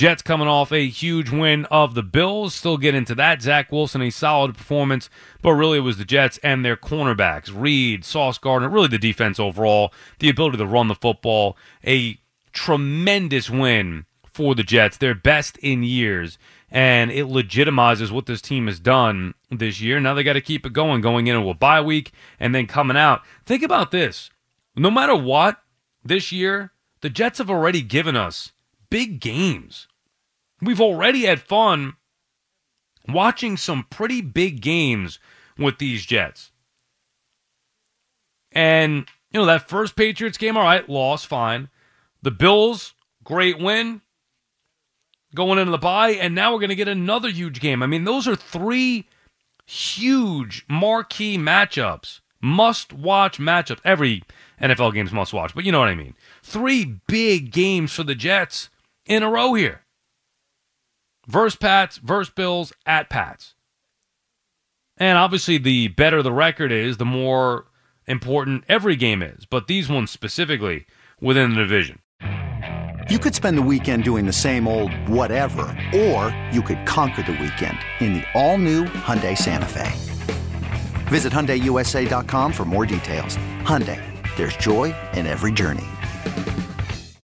Jets coming off a huge win of the Bills. Still get into that. Zach Wilson, a solid performance, but really it was the Jets and their cornerbacks, Reed, Sauce Gardner, really the defense overall, the ability to run the football. A tremendous win for the Jets, their best in years. And it legitimizes what this team has done this year. Now they got to keep it going, going into a bye week and then coming out. Think about this. No matter what, this year, the Jets have already given us big games. We've already had fun watching some pretty big games with these Jets. And, you know, that first Patriots game, all right, loss, fine. The Bills, great win going into the bye. And now we're going to get another huge game. I mean, those are three huge marquee matchups, must watch matchups. Every NFL game's must watch, but you know what I mean. Three big games for the Jets in a row here. Verse Pats, verse Bills, at Pats. And obviously, the better the record is, the more important every game is. But these ones specifically within the division. You could spend the weekend doing the same old whatever, or you could conquer the weekend in the all-new Hyundai Santa Fe. Visit HyundaiUSA.com for more details. Hyundai, there's joy in every journey.